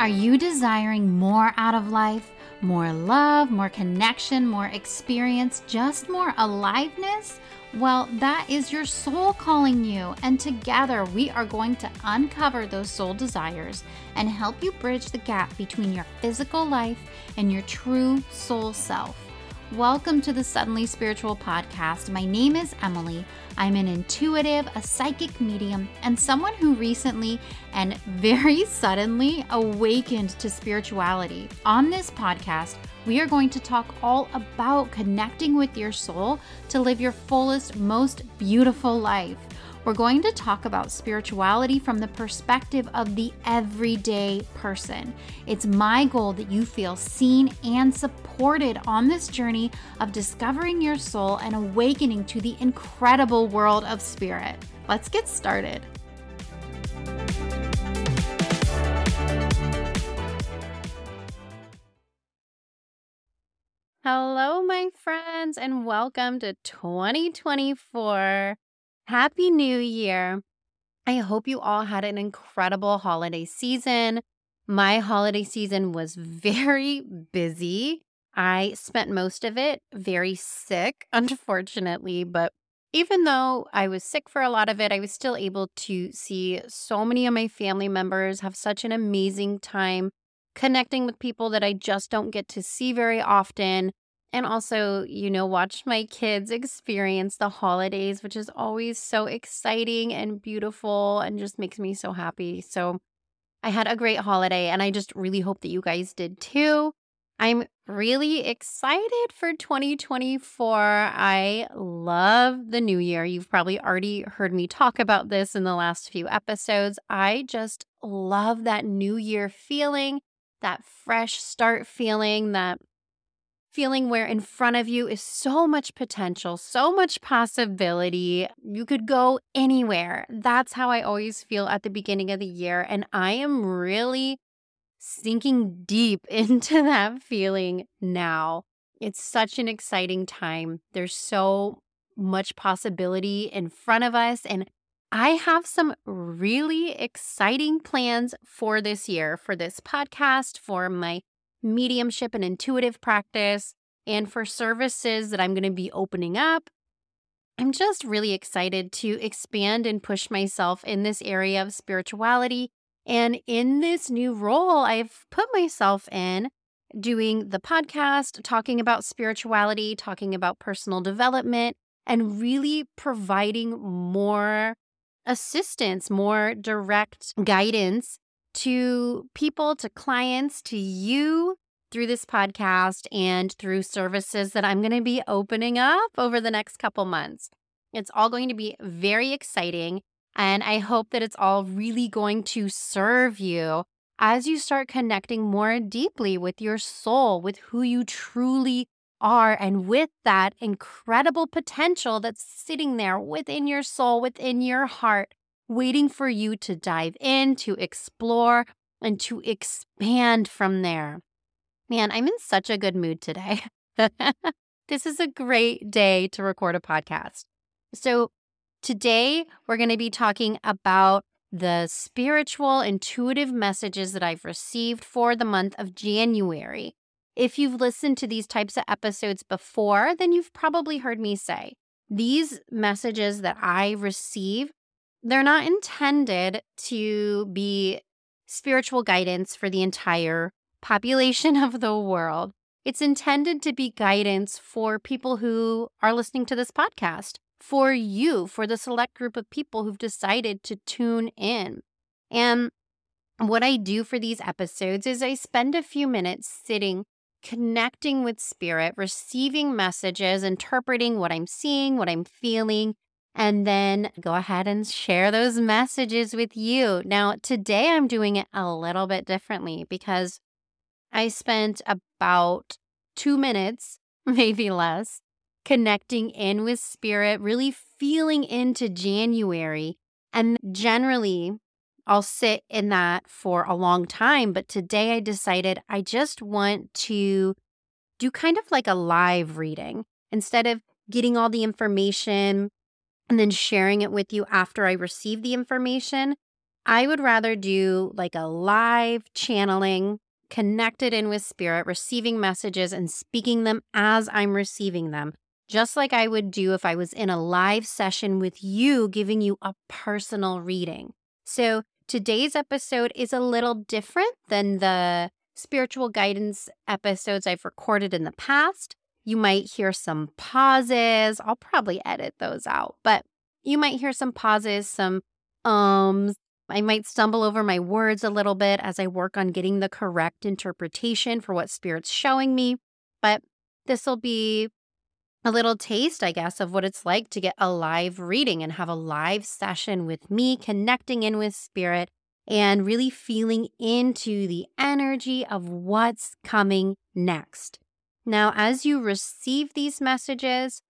Are you desiring more out of life? More love, more connection, more experience, just more aliveness? Well, that is your soul calling you, and together we are going to uncover those soul desires and help you bridge the gap between your physical life and your true soul self. Welcome to the Suddenly Spiritual podcast. My name is Emilee. I'm an intuitive, a psychic medium, and someone who recently and very suddenly awakened to spirituality. On this podcast, we are going to talk all about connecting with your soul to live your fullest, most beautiful life. We're going to talk about spirituality from the perspective of the everyday person. It's my goal that you feel seen and supported on this journey of discovering your soul and awakening to the incredible world of spirit. Let's get started. Hello, my friends, and welcome to 2024. Happy New Year. I hope you all had an incredible holiday season. My holiday season was very busy. I spent most of it very sick, unfortunately, but even though I was sick for a lot of it, I was still able to see so many of my family members have such an amazing time connecting with people that I just don't get to see very often and also, you know, watch my kids experience the holidays, which is always so exciting and beautiful and just makes me so happy. So, I had a great holiday and I just really hope that you guys did too. I'm really excited for 2024. I love the new year. You've probably already heard me talk about this in the last few episodes. I just love that new year feeling, that fresh start feeling, that feeling where in front of you is so much potential, so much possibility. You could go anywhere. That's how I always feel at the beginning of the year. And I am really sinking deep into that feeling now. It's such an exciting time. There's so much possibility in front of us. And I have some really exciting plans for this year, for this podcast, for my mediumship and intuitive practice, and for services that I'm going to be opening up. I'm just really excited to expand and push myself in this area of spirituality. And in this new role, I've put myself in doing the podcast, talking about spirituality, talking about personal development, and really providing more assistance, more direct guidance to people, to clients, to you through this podcast and through services that I'm going to be opening up over the next couple months. It's all going to be very exciting. And I hope that it's all really going to serve you as you start connecting more deeply with your soul, with who you truly are, and with that incredible potential that's sitting there within your soul, within your heart waiting for you to dive in, to explore, and to expand from there. Man, I'm in such a good mood today. this is a great day to record a podcast. So, today we're going to be talking about the spiritual, intuitive messages that I've received for the month of January. If you've listened to these types of episodes before, then you've probably heard me say these messages that I receive they're not intended to be spiritual guidance for the entire population of the world. It's intended to be guidance for people who are listening to this podcast, for you, for the select group of people who've decided to tune in. And what I do for these episodes is I spend a few minutes sitting, connecting with spirit, receiving messages, interpreting what I'm seeing, what I'm feeling, and then go ahead and share those messages with you. Now, today I'm doing it a little bit differently because I spent about two minutes, maybe less, connecting in with spirit, really feeling into January. And generally, I'll sit in that for a long time. But today I decided I just want to do kind of like a live reading instead of getting all the information and then sharing it with you after I receive the information. I would rather do like a live channeling, connected in with spirit, receiving messages and speaking them as I'm receiving them, just like I would do if I was in a live session with you, giving you a personal reading. So today's episode is a little different than the spiritual guidance episodes I've recorded in the past. You might hear some pauses. I'll probably edit those out, but you might hear some pauses, some ums. I might stumble over my words a little bit as I work on getting the correct interpretation for what Spirit's showing me. But this will be a little taste, I guess, of what it's like to get a live reading and have a live session with me, connecting in with Spirit and really feeling into the energy of what's coming next. Now, as you receive these messages,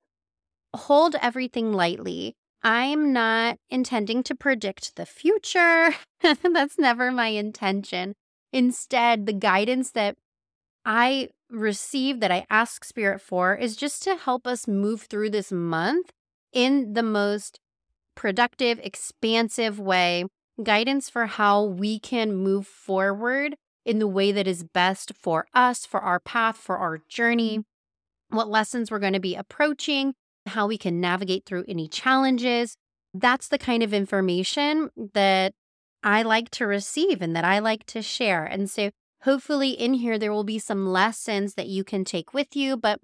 hold everything lightly. I'm not intending to predict the future. That's never my intention. Instead, the guidance that I receive, that I ask Spirit for, is just to help us move through this month in the most productive, expansive way. Guidance for how we can move forward in the way that is best for us, for our path, for our journey, mm-hmm. what lessons we're going to be approaching, how we can navigate through any challenges. That's the kind of information that I like to receive and that I like to share. And so, hopefully, in here, there will be some lessons that you can take with you, but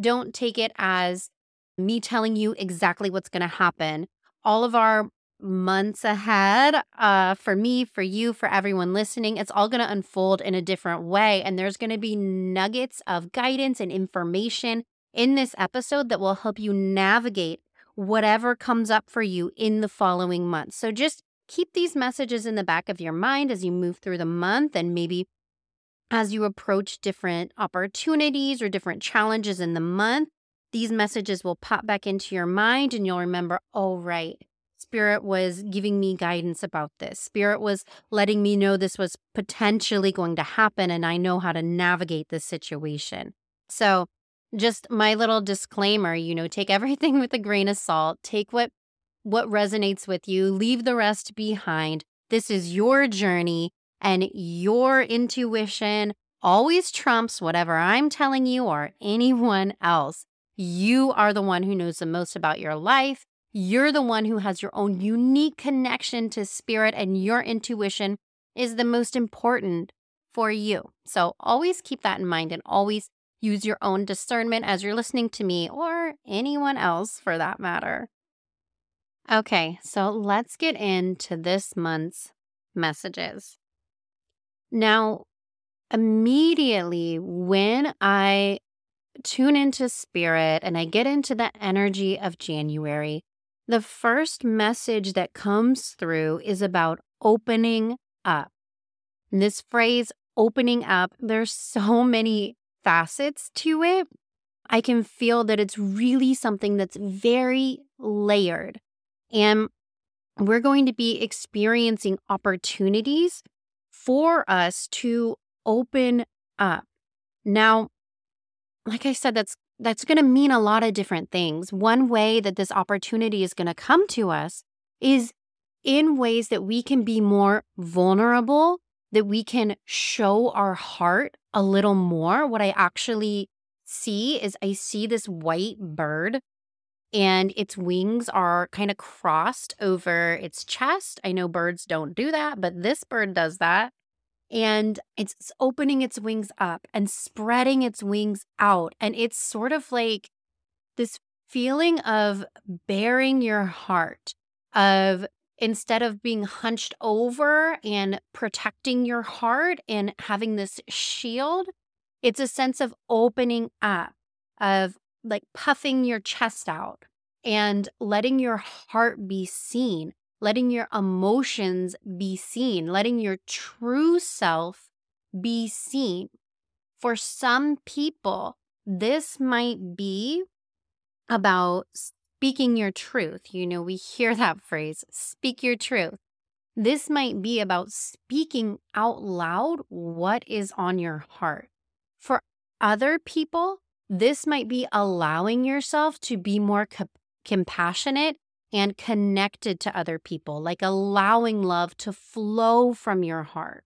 don't take it as me telling you exactly what's going to happen. All of our months ahead uh, for me, for you, for everyone listening. It's all going to unfold in a different way. And there's going to be nuggets of guidance and information in this episode that will help you navigate whatever comes up for you in the following months. So just keep these messages in the back of your mind as you move through the month and maybe as you approach different opportunities or different challenges in the month. These messages will pop back into your mind and you'll remember, oh, right, Spirit was giving me guidance about this. Spirit was letting me know this was potentially going to happen and I know how to navigate this situation. So, just my little disclaimer, you know, take everything with a grain of salt. Take what what resonates with you, leave the rest behind. This is your journey and your intuition always trumps whatever I'm telling you or anyone else. You are the one who knows the most about your life. You're the one who has your own unique connection to spirit, and your intuition is the most important for you. So always keep that in mind and always use your own discernment as you're listening to me or anyone else for that matter. Okay, so let's get into this month's messages. Now, immediately when I tune into spirit and I get into the energy of January, the first message that comes through is about opening up. And this phrase, opening up, there's so many facets to it. I can feel that it's really something that's very layered. And we're going to be experiencing opportunities for us to open up. Now, like I said, that's that's going to mean a lot of different things. One way that this opportunity is going to come to us is in ways that we can be more vulnerable, that we can show our heart a little more. What I actually see is I see this white bird and its wings are kind of crossed over its chest. I know birds don't do that, but this bird does that and it's opening its wings up and spreading its wings out. And it's sort of like this feeling of baring your heart, of instead of being hunched over and protecting your heart and having this shield, it's a sense of opening up, of like puffing your chest out and letting your heart be seen letting your emotions be seen, letting your true self be seen. For some people, this might be about speaking your truth. You know, we hear that phrase, speak your truth. This might be about speaking out loud what is on your heart. For other people, this might be allowing yourself to be more compassionate and connected to other people, like allowing love to flow from your heart,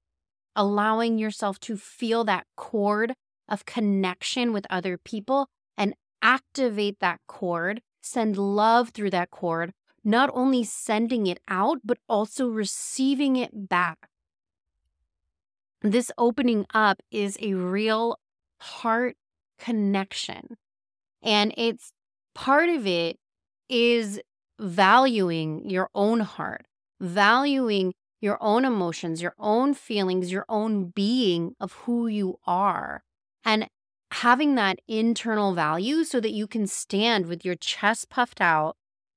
allowing yourself to feel that cord of connection with other people and activate that cord, send love through that cord, not only sending it out, but also receiving it back. This opening up is a real heart connection. And it's part of it is valuing your own heart, valuing your own emotions, your own feelings, your own being of who you are, and having that internal value so that you can stand with your chest puffed out.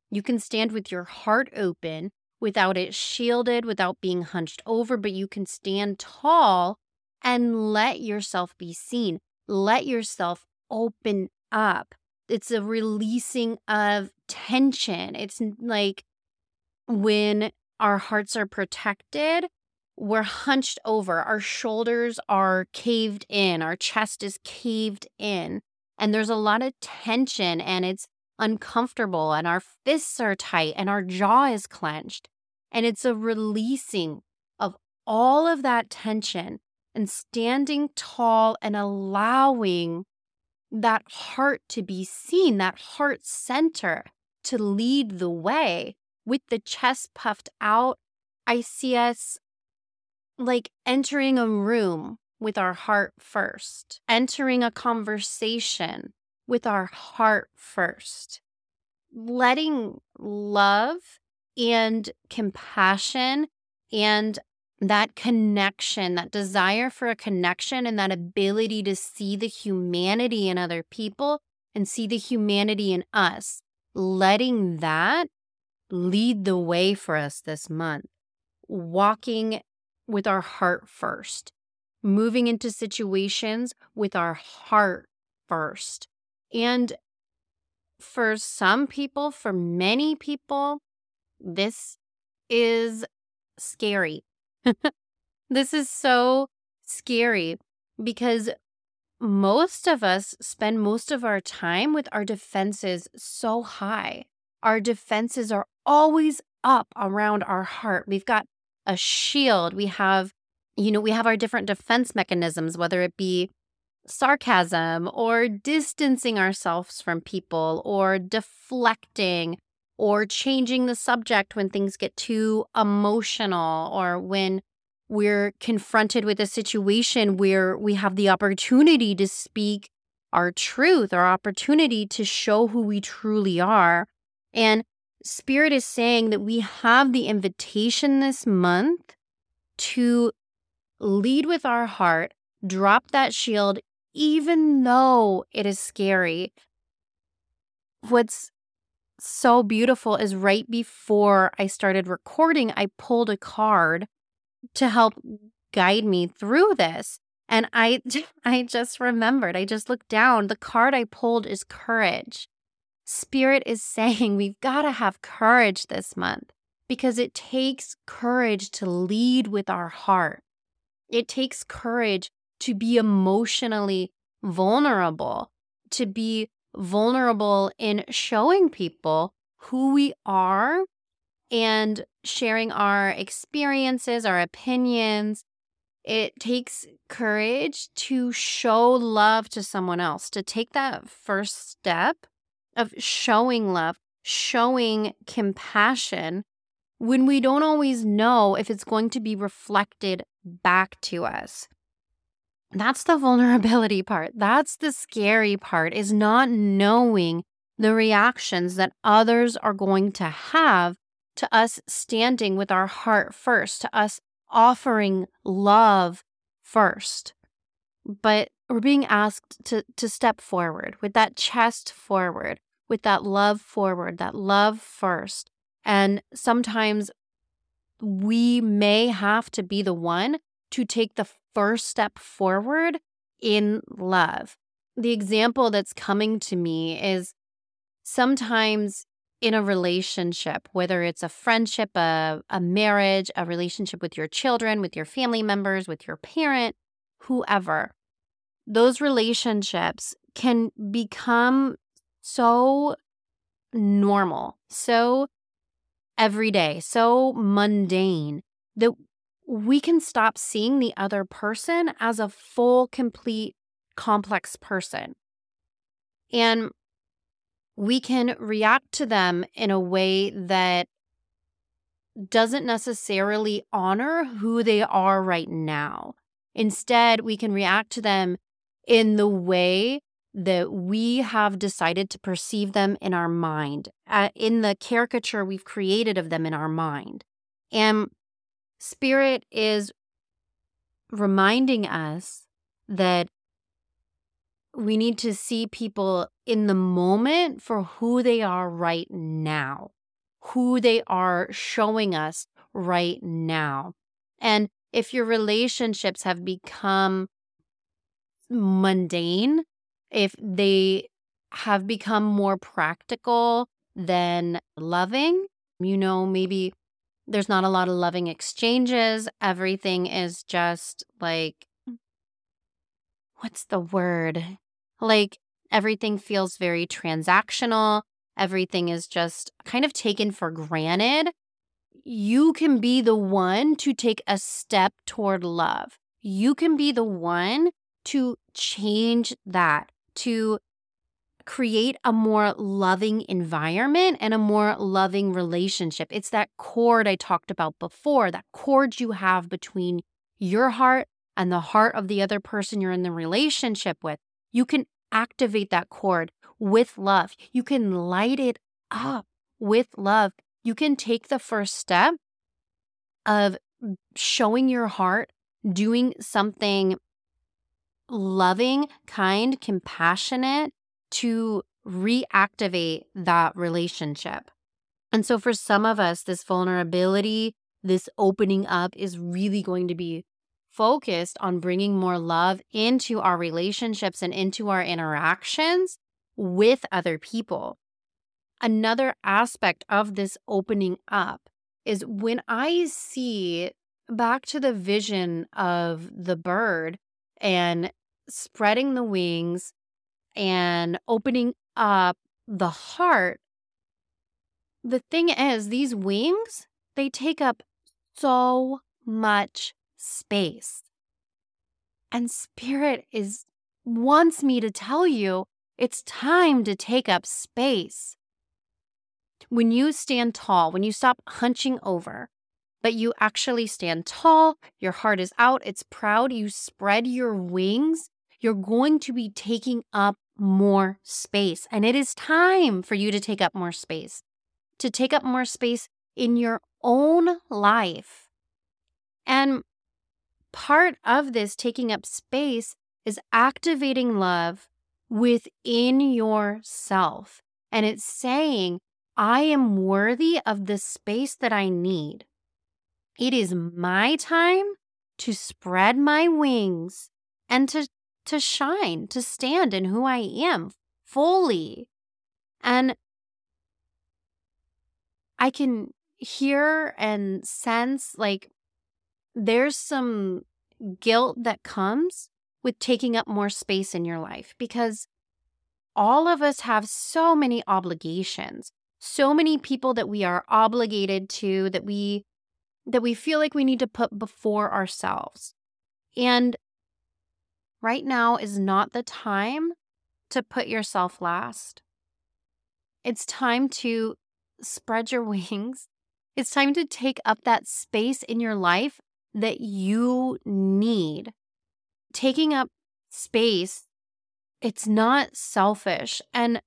You can stand with your heart open without it shielded, without being hunched over, but you can stand tall and let yourself be seen. Let yourself open up it's a releasing of tension. It's like when our hearts are protected, we're hunched over, our shoulders are caved in, our chest is caved in, and there's a lot of tension and it's uncomfortable, and our fists are tight and our jaw is clenched. And it's a releasing of all of that tension and standing tall and allowing that heart to be seen, that heart center to lead the way. With the chest puffed out, I see us like entering a room with our heart first, entering a conversation with our heart first, letting love and compassion and that connection, that desire for a connection, and that ability to see the humanity in other people and see the humanity in us, letting that lead the way for us this month. Walking with our heart first, moving into situations with our heart first. And for some people, for many people, this is scary this is so scary because most of us spend most of our time with our defenses so high. Our defenses are always up around our heart. We've got a shield. We have, you know, we have our different defense mechanisms, whether it be sarcasm or distancing ourselves from people or deflecting or changing the subject when things get too emotional or when we're confronted with a situation where we have the opportunity to speak our truth, our opportunity to show who we truly are. And Spirit is saying that we have the invitation this month to lead with our heart, drop that shield, even though it is scary. What's so beautiful is right before I started recording, I pulled a card to help guide me through this. And I I just remembered, I just looked down. The card I pulled is courage. Spirit is saying we've got to have courage this month because it takes courage to lead with our heart. It takes courage to be emotionally vulnerable, to be vulnerable in showing people who we are and sharing our experiences, our opinions. It takes courage to show love to someone else, to take that first step of showing love, showing compassion when we don't always know if it's going to be reflected back to us. That's the vulnerability part. That's the scary part is not knowing the reactions that others are going to have to us standing with our heart first, to us offering love first. But we're being asked to, to step forward with that chest forward, with that love forward, that love first. And sometimes we may have to be the one to take the first step forward in love. The example that's coming to me is sometimes in a relationship, whether it's a friendship, a, a marriage, a relationship with your children, with your family members, with your parent, whoever, those relationships can become so normal, so everyday, so mundane that we can stop seeing the other person as a full, complete, complex person. And we can react to them in a way that doesn't necessarily honor who they are right now. Instead, we can react to them in the way that we have decided to perceive them in our mind, uh, in the caricature we've created of them in our mind. And Spirit is reminding us that we need to see people in the moment for who they are right now, who they are showing us right now. And if your relationships have become mundane, if they have become more practical than loving, you know, maybe there's not a lot of loving exchanges. Everything is just like, what's the word? Like everything feels very transactional. Everything is just kind of taken for granted. You can be the one to take a step toward love. You can be the one to change that, to create a more loving environment and a more loving relationship. It's that cord I talked about before, that cord you have between your heart and the heart of the other person you're in the relationship with. You can activate that cord with love. You can light it up with love. You can take the first step of showing your heart, doing something loving, kind, compassionate, to reactivate that relationship. And so, for some of us, this vulnerability, this opening up is really going to be focused on bringing more love into our relationships and into our interactions with other people. Another aspect of this opening up is when I see back to the vision of the bird and spreading the wings and opening up the heart, the thing is, these wings, they take up so much space. And spirit is wants me to tell you it's time to take up space. When you stand tall, when you stop hunching over, but you actually stand tall, your heart is out, it's proud, you spread your wings, you're going to be taking up more space. And it is time for you to take up more space, to take up more space in your own life. And part of this taking up space is activating love within yourself. And it's saying, I am worthy of the space that I need. It is my time to spread my wings and to to shine, to stand in who I am fully. And I can hear and sense like there's some guilt that comes with taking up more space in your life because all of us have so many obligations, so many people that we are obligated to that we that we feel like we need to put before ourselves. And right now is not the time to put yourself last. It's time to spread your wings. It's time to take up that space in your life that you need. Taking up space, it's not selfish and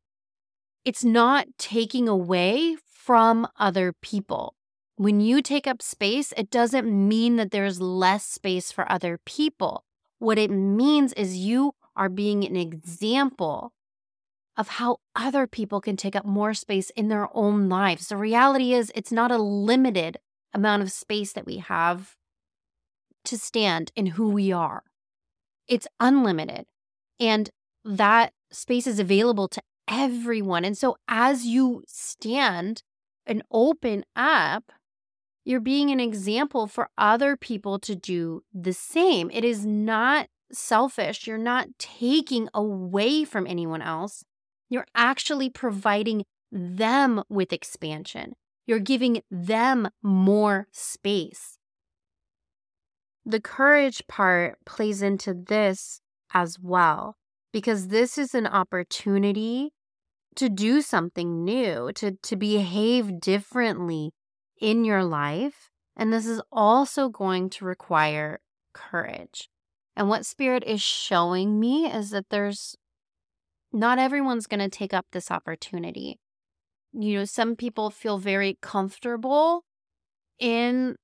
it's not taking away from other people. When you take up space, it doesn't mean that there's less space for other people. What it means is you are being an example of how other people can take up more space in their own lives. The reality is, it's not a limited amount of space that we have to stand in who we are, it's unlimited. And that space is available to everyone. And so, as you stand and open up, you're being an example for other people to do the same. It is not selfish. You're not taking away from anyone else. You're actually providing them with expansion. You're giving them more space. The courage part plays into this as well, because this is an opportunity to do something new, to, to behave differently in your life. And this is also going to require courage. And what Spirit is showing me is that there's not everyone's going to take up this opportunity. You know, some people feel very comfortable in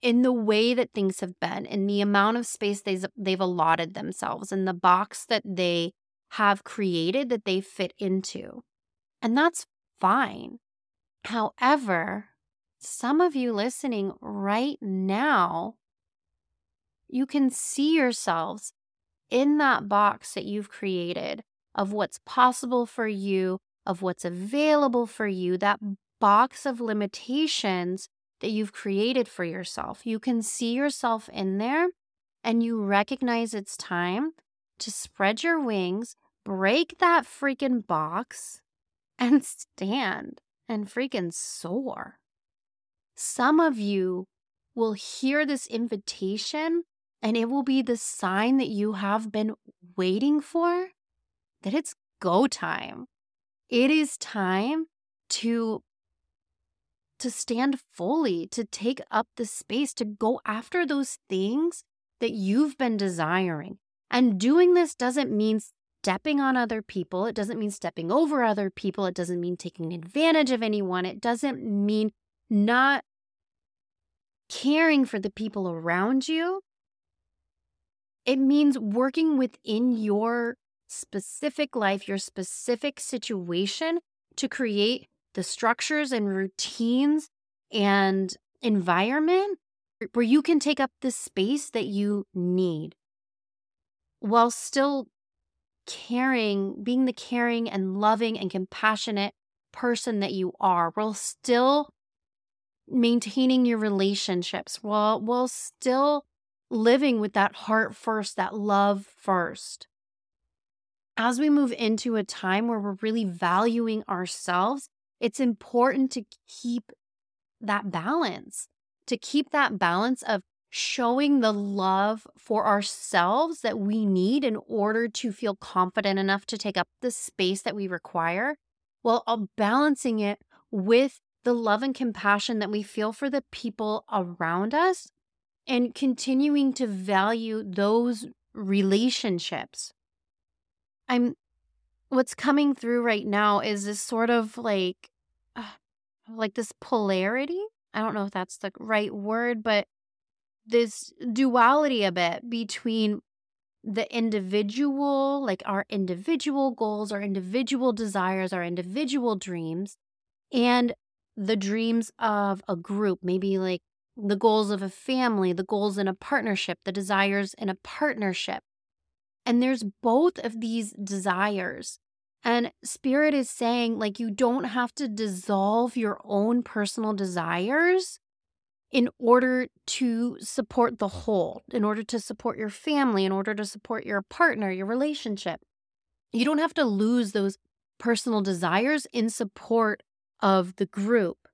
in the way that things have been, in the amount of space they've, they've allotted themselves, in the box that they have created that they fit into. And that's fine. However, some of you listening right now, you can see yourselves in that box that you've created of what's possible for you, of what's available for you, that box of limitations that you've created for yourself. You can see yourself in there and you recognize it's time to spread your wings, break that freaking box, and stand and freaking soar. Some of you will hear this invitation and it will be the sign that you have been waiting for that it's go time. It is time to to stand fully, to take up the space, to go after those things that you've been desiring. And doing this doesn't mean stepping on other people. It doesn't mean stepping over other people. It doesn't mean taking advantage of anyone. It doesn't mean not caring for the people around you. It means working within your specific life, your specific situation to create the structures and routines and environment where you can take up the space that you need while still caring, being the caring and loving and compassionate person that you are, while still maintaining your relationships, while while still living with that heart first, that love first. As we move into a time where we're really valuing ourselves, it's important to keep that balance, to keep that balance of showing the love for ourselves that we need in order to feel confident enough to take up the space that we require, while uh, balancing it with the love and compassion that we feel for the people around us and continuing to value those relationships I'm what's coming through right now is this sort of like uh, like this polarity. I don't know if that's the right word, but this duality a bit between the individual, like our individual goals, our individual desires, our individual dreams, and the dreams of a group, maybe like the goals of a family, the goals in a partnership, the desires in a partnership. And there's both of these desires. And Spirit is saying, like, you don't have to dissolve your own personal desires in order to support the whole, in order to support your family, in order to support your partner, your relationship. You don't have to lose those personal desires in support of the group,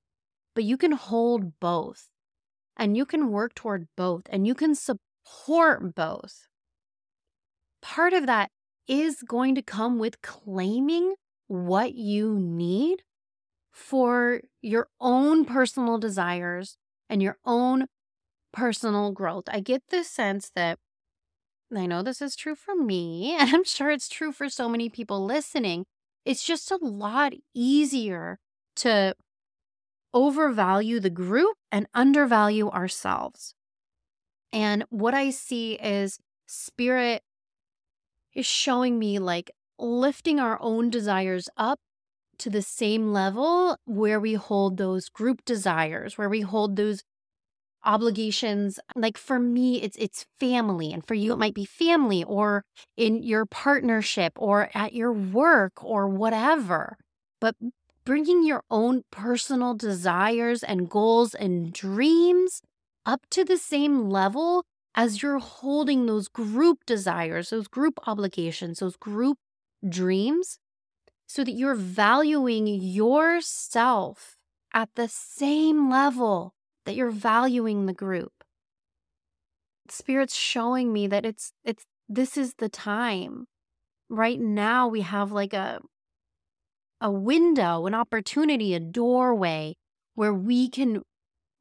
but you can hold both and you can work toward both and you can support both part of that is going to come with claiming what you need for your own personal desires and your own personal growth. I get the sense that I know this is true for me, and I'm sure it's true for so many people listening. It's just a lot easier to overvalue the group and undervalue ourselves. And what I see is spirit is showing me like lifting our own desires up to the same level where we hold those group desires, where we hold those obligations like for me it's it's family and for you it might be family or in your partnership or at your work or whatever but bringing your own personal desires and goals and dreams up to the same level as you're holding those group desires, those group obligations, those group dreams, so that you're valuing yourself at the same level that you're valuing the group. Spirit's showing me that it's it's this is the time. Right now we have like a a window, an opportunity, a doorway where we can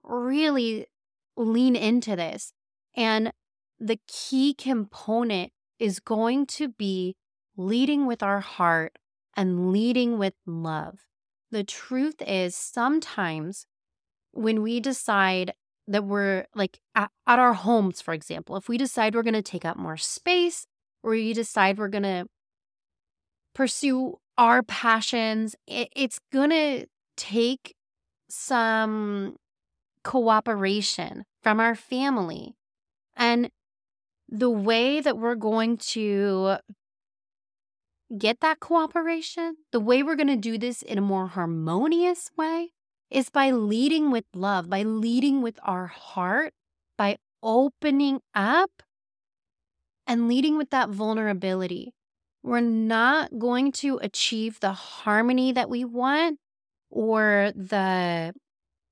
really lean into this. And the key component is going to be leading with our heart and leading with love. The truth is, sometimes when we decide that we're like at, at our homes, for example, if we decide we're going to take up more space, or we decide we're going to pursue our passions, it, it's going to take some cooperation from our family. And the way that we're going to get that cooperation, the way we're going to do this in a more harmonious way is by leading with love, by leading with our heart, by opening up and leading with that vulnerability. We're not going to achieve the harmony that we want or the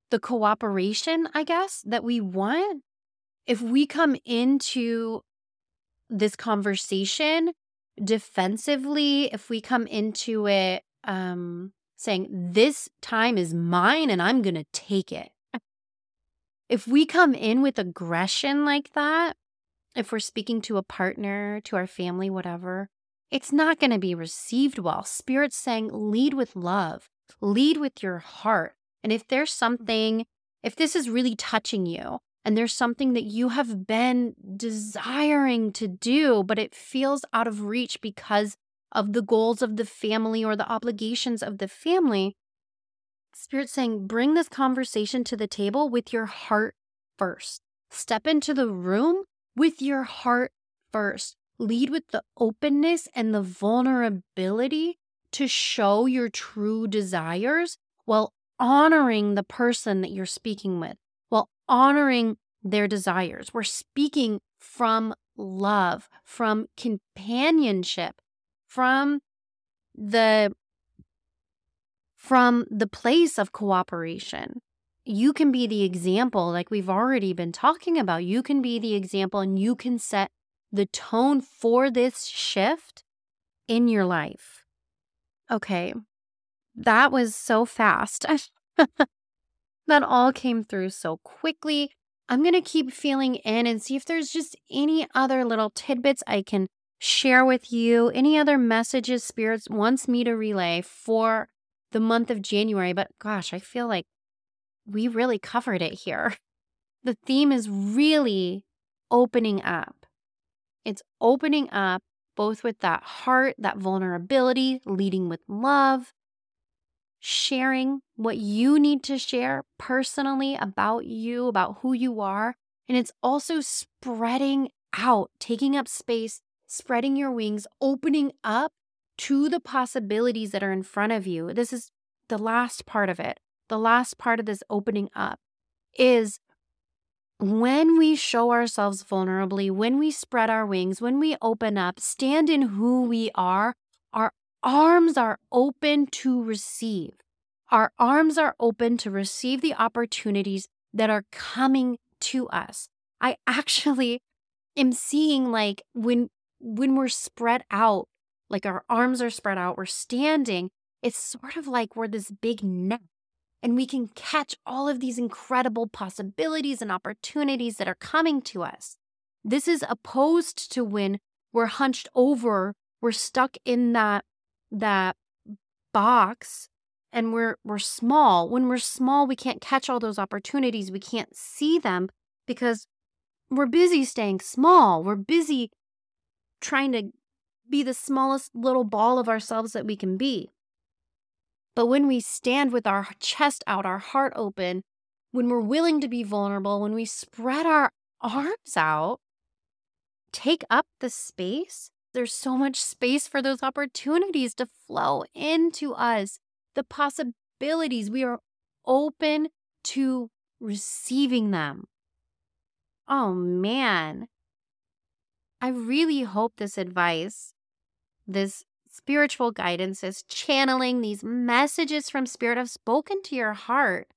the cooperation, I guess, that we want if we come into this conversation defensively, if we come into it um, saying, This time is mine and I'm going to take it. If we come in with aggression like that, if we're speaking to a partner, to our family, whatever, it's not going to be received well. Spirit's saying, lead with love, lead with your heart. And if there's something, if this is really touching you, and there's something that you have been desiring to do, but it feels out of reach because of the goals of the family or the obligations of the family, Spirit's saying, bring this conversation to the table with your heart first. Step into the room with your heart first. Lead with the openness and the vulnerability to show your true desires while honoring the person that you're speaking with, while honoring their desires. We're speaking from love, from companionship, from the from the place of cooperation. You can be the example like we've already been talking about. You can be the example and you can set the tone for this shift in your life. Okay. That was so fast. that all came through so quickly. I'm going to keep feeling in and see if there's just any other little tidbits I can share with you, any other messages Spirits wants me to relay for the month of January. But gosh, I feel like we really covered it here. The theme is really opening up. It's opening up both with that heart, that vulnerability, leading with love, sharing what you need to share personally about you, about who you are. And it's also spreading out, taking up space, spreading your wings, opening up to the possibilities that are in front of you. This is the last part of it. The last part of this opening up is when we show ourselves vulnerably, when we spread our wings, when we open up, stand in who we are, our arms are open to receive. Our arms are open to receive the opportunities that are coming to us. I actually am seeing like when when we're spread out, like our arms are spread out, we're standing, it's sort of like we're this big net and we can catch all of these incredible possibilities and opportunities that are coming to us. This is opposed to when we're hunched over, we're stuck in that that box and we're we're small. When we're small, we can't catch all those opportunities. We can't see them because we're busy staying small. We're busy trying to be the smallest little ball of ourselves that we can be. But when we stand with our chest out, our heart open, when we're willing to be vulnerable, when we spread our arms out, take up the space, there's so much space for those opportunities to flow into us. The possibilities, we are open to receiving them. Oh man. I really hope this advice, this spiritual guidances, channeling these messages from Spirit have spoken to your heart.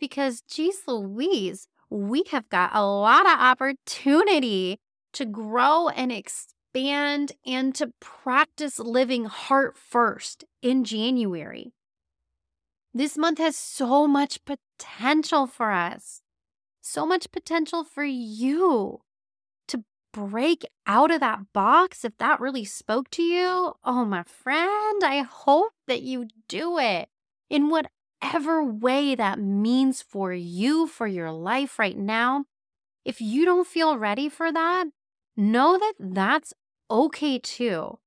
Because, geez Louise, we have got a lot of opportunity to grow and expand and to practice living heart first in January. This month has so much potential for us, so much potential for you break out of that box. If that really spoke to you, oh, my friend, I hope that you do it in whatever way that means for you, for your life right now. If you don't feel ready for that, know that that's okay too.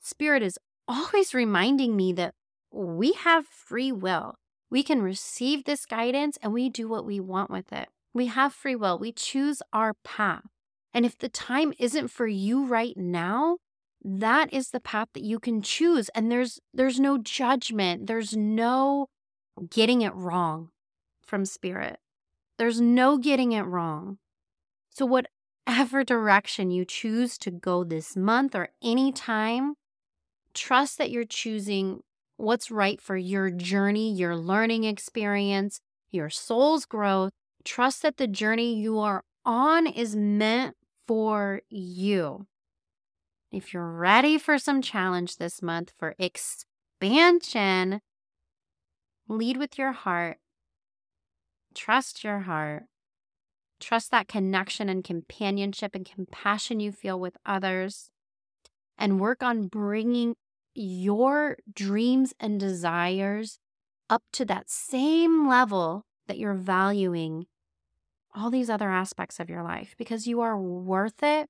Spirit is always reminding me that we have free will. We can receive this guidance and we do what we want with it. We have free will. We choose our path. And if the time isn't for you right now, that is the path that you can choose and there's there's no judgment. There's no getting it wrong from spirit. There's no getting it wrong. So whatever direction you choose to go this month or any time, trust that you're choosing what's right for your journey, your learning experience, your soul's growth. Trust that the journey you are on is meant for you. If you're ready for some challenge this month for expansion, lead with your heart. Trust your heart. Trust that connection and companionship and compassion you feel with others. And work on bringing your dreams and desires up to that same level that you're valuing all these other aspects of your life because you are worth it.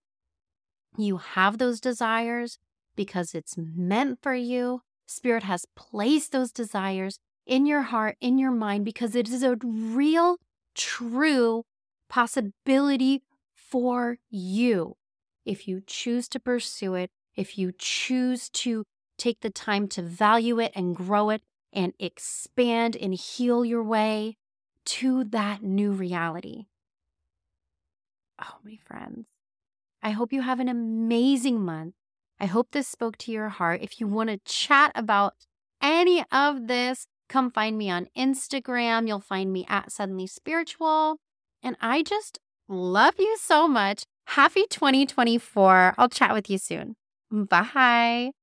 You have those desires because it's meant for you. Spirit has placed those desires in your heart, in your mind, because it is a real, true possibility for you if you choose to pursue it, if you choose to take the time to value it and grow it and expand and heal your way to that new reality. Oh, my friends, I hope you have an amazing month. I hope this spoke to your heart. If you want to chat about any of this, come find me on Instagram. You'll find me at Suddenly Spiritual. And I just love you so much. Happy 2024. I'll chat with you soon. Bye.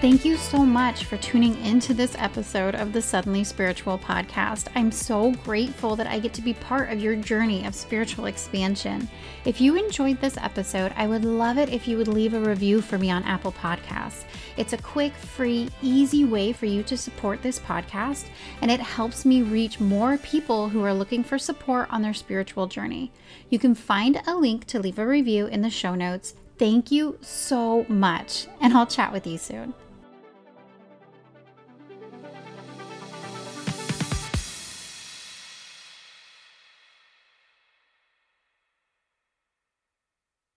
Thank you so much for tuning into this episode of the Suddenly Spiritual podcast. I'm so grateful that I get to be part of your journey of spiritual expansion. If you enjoyed this episode, I would love it if you would leave a review for me on Apple Podcasts. It's a quick, free, easy way for you to support this podcast, and it helps me reach more people who are looking for support on their spiritual journey. You can find a link to leave a review in the show notes. Thank you so much, and I'll chat with you soon.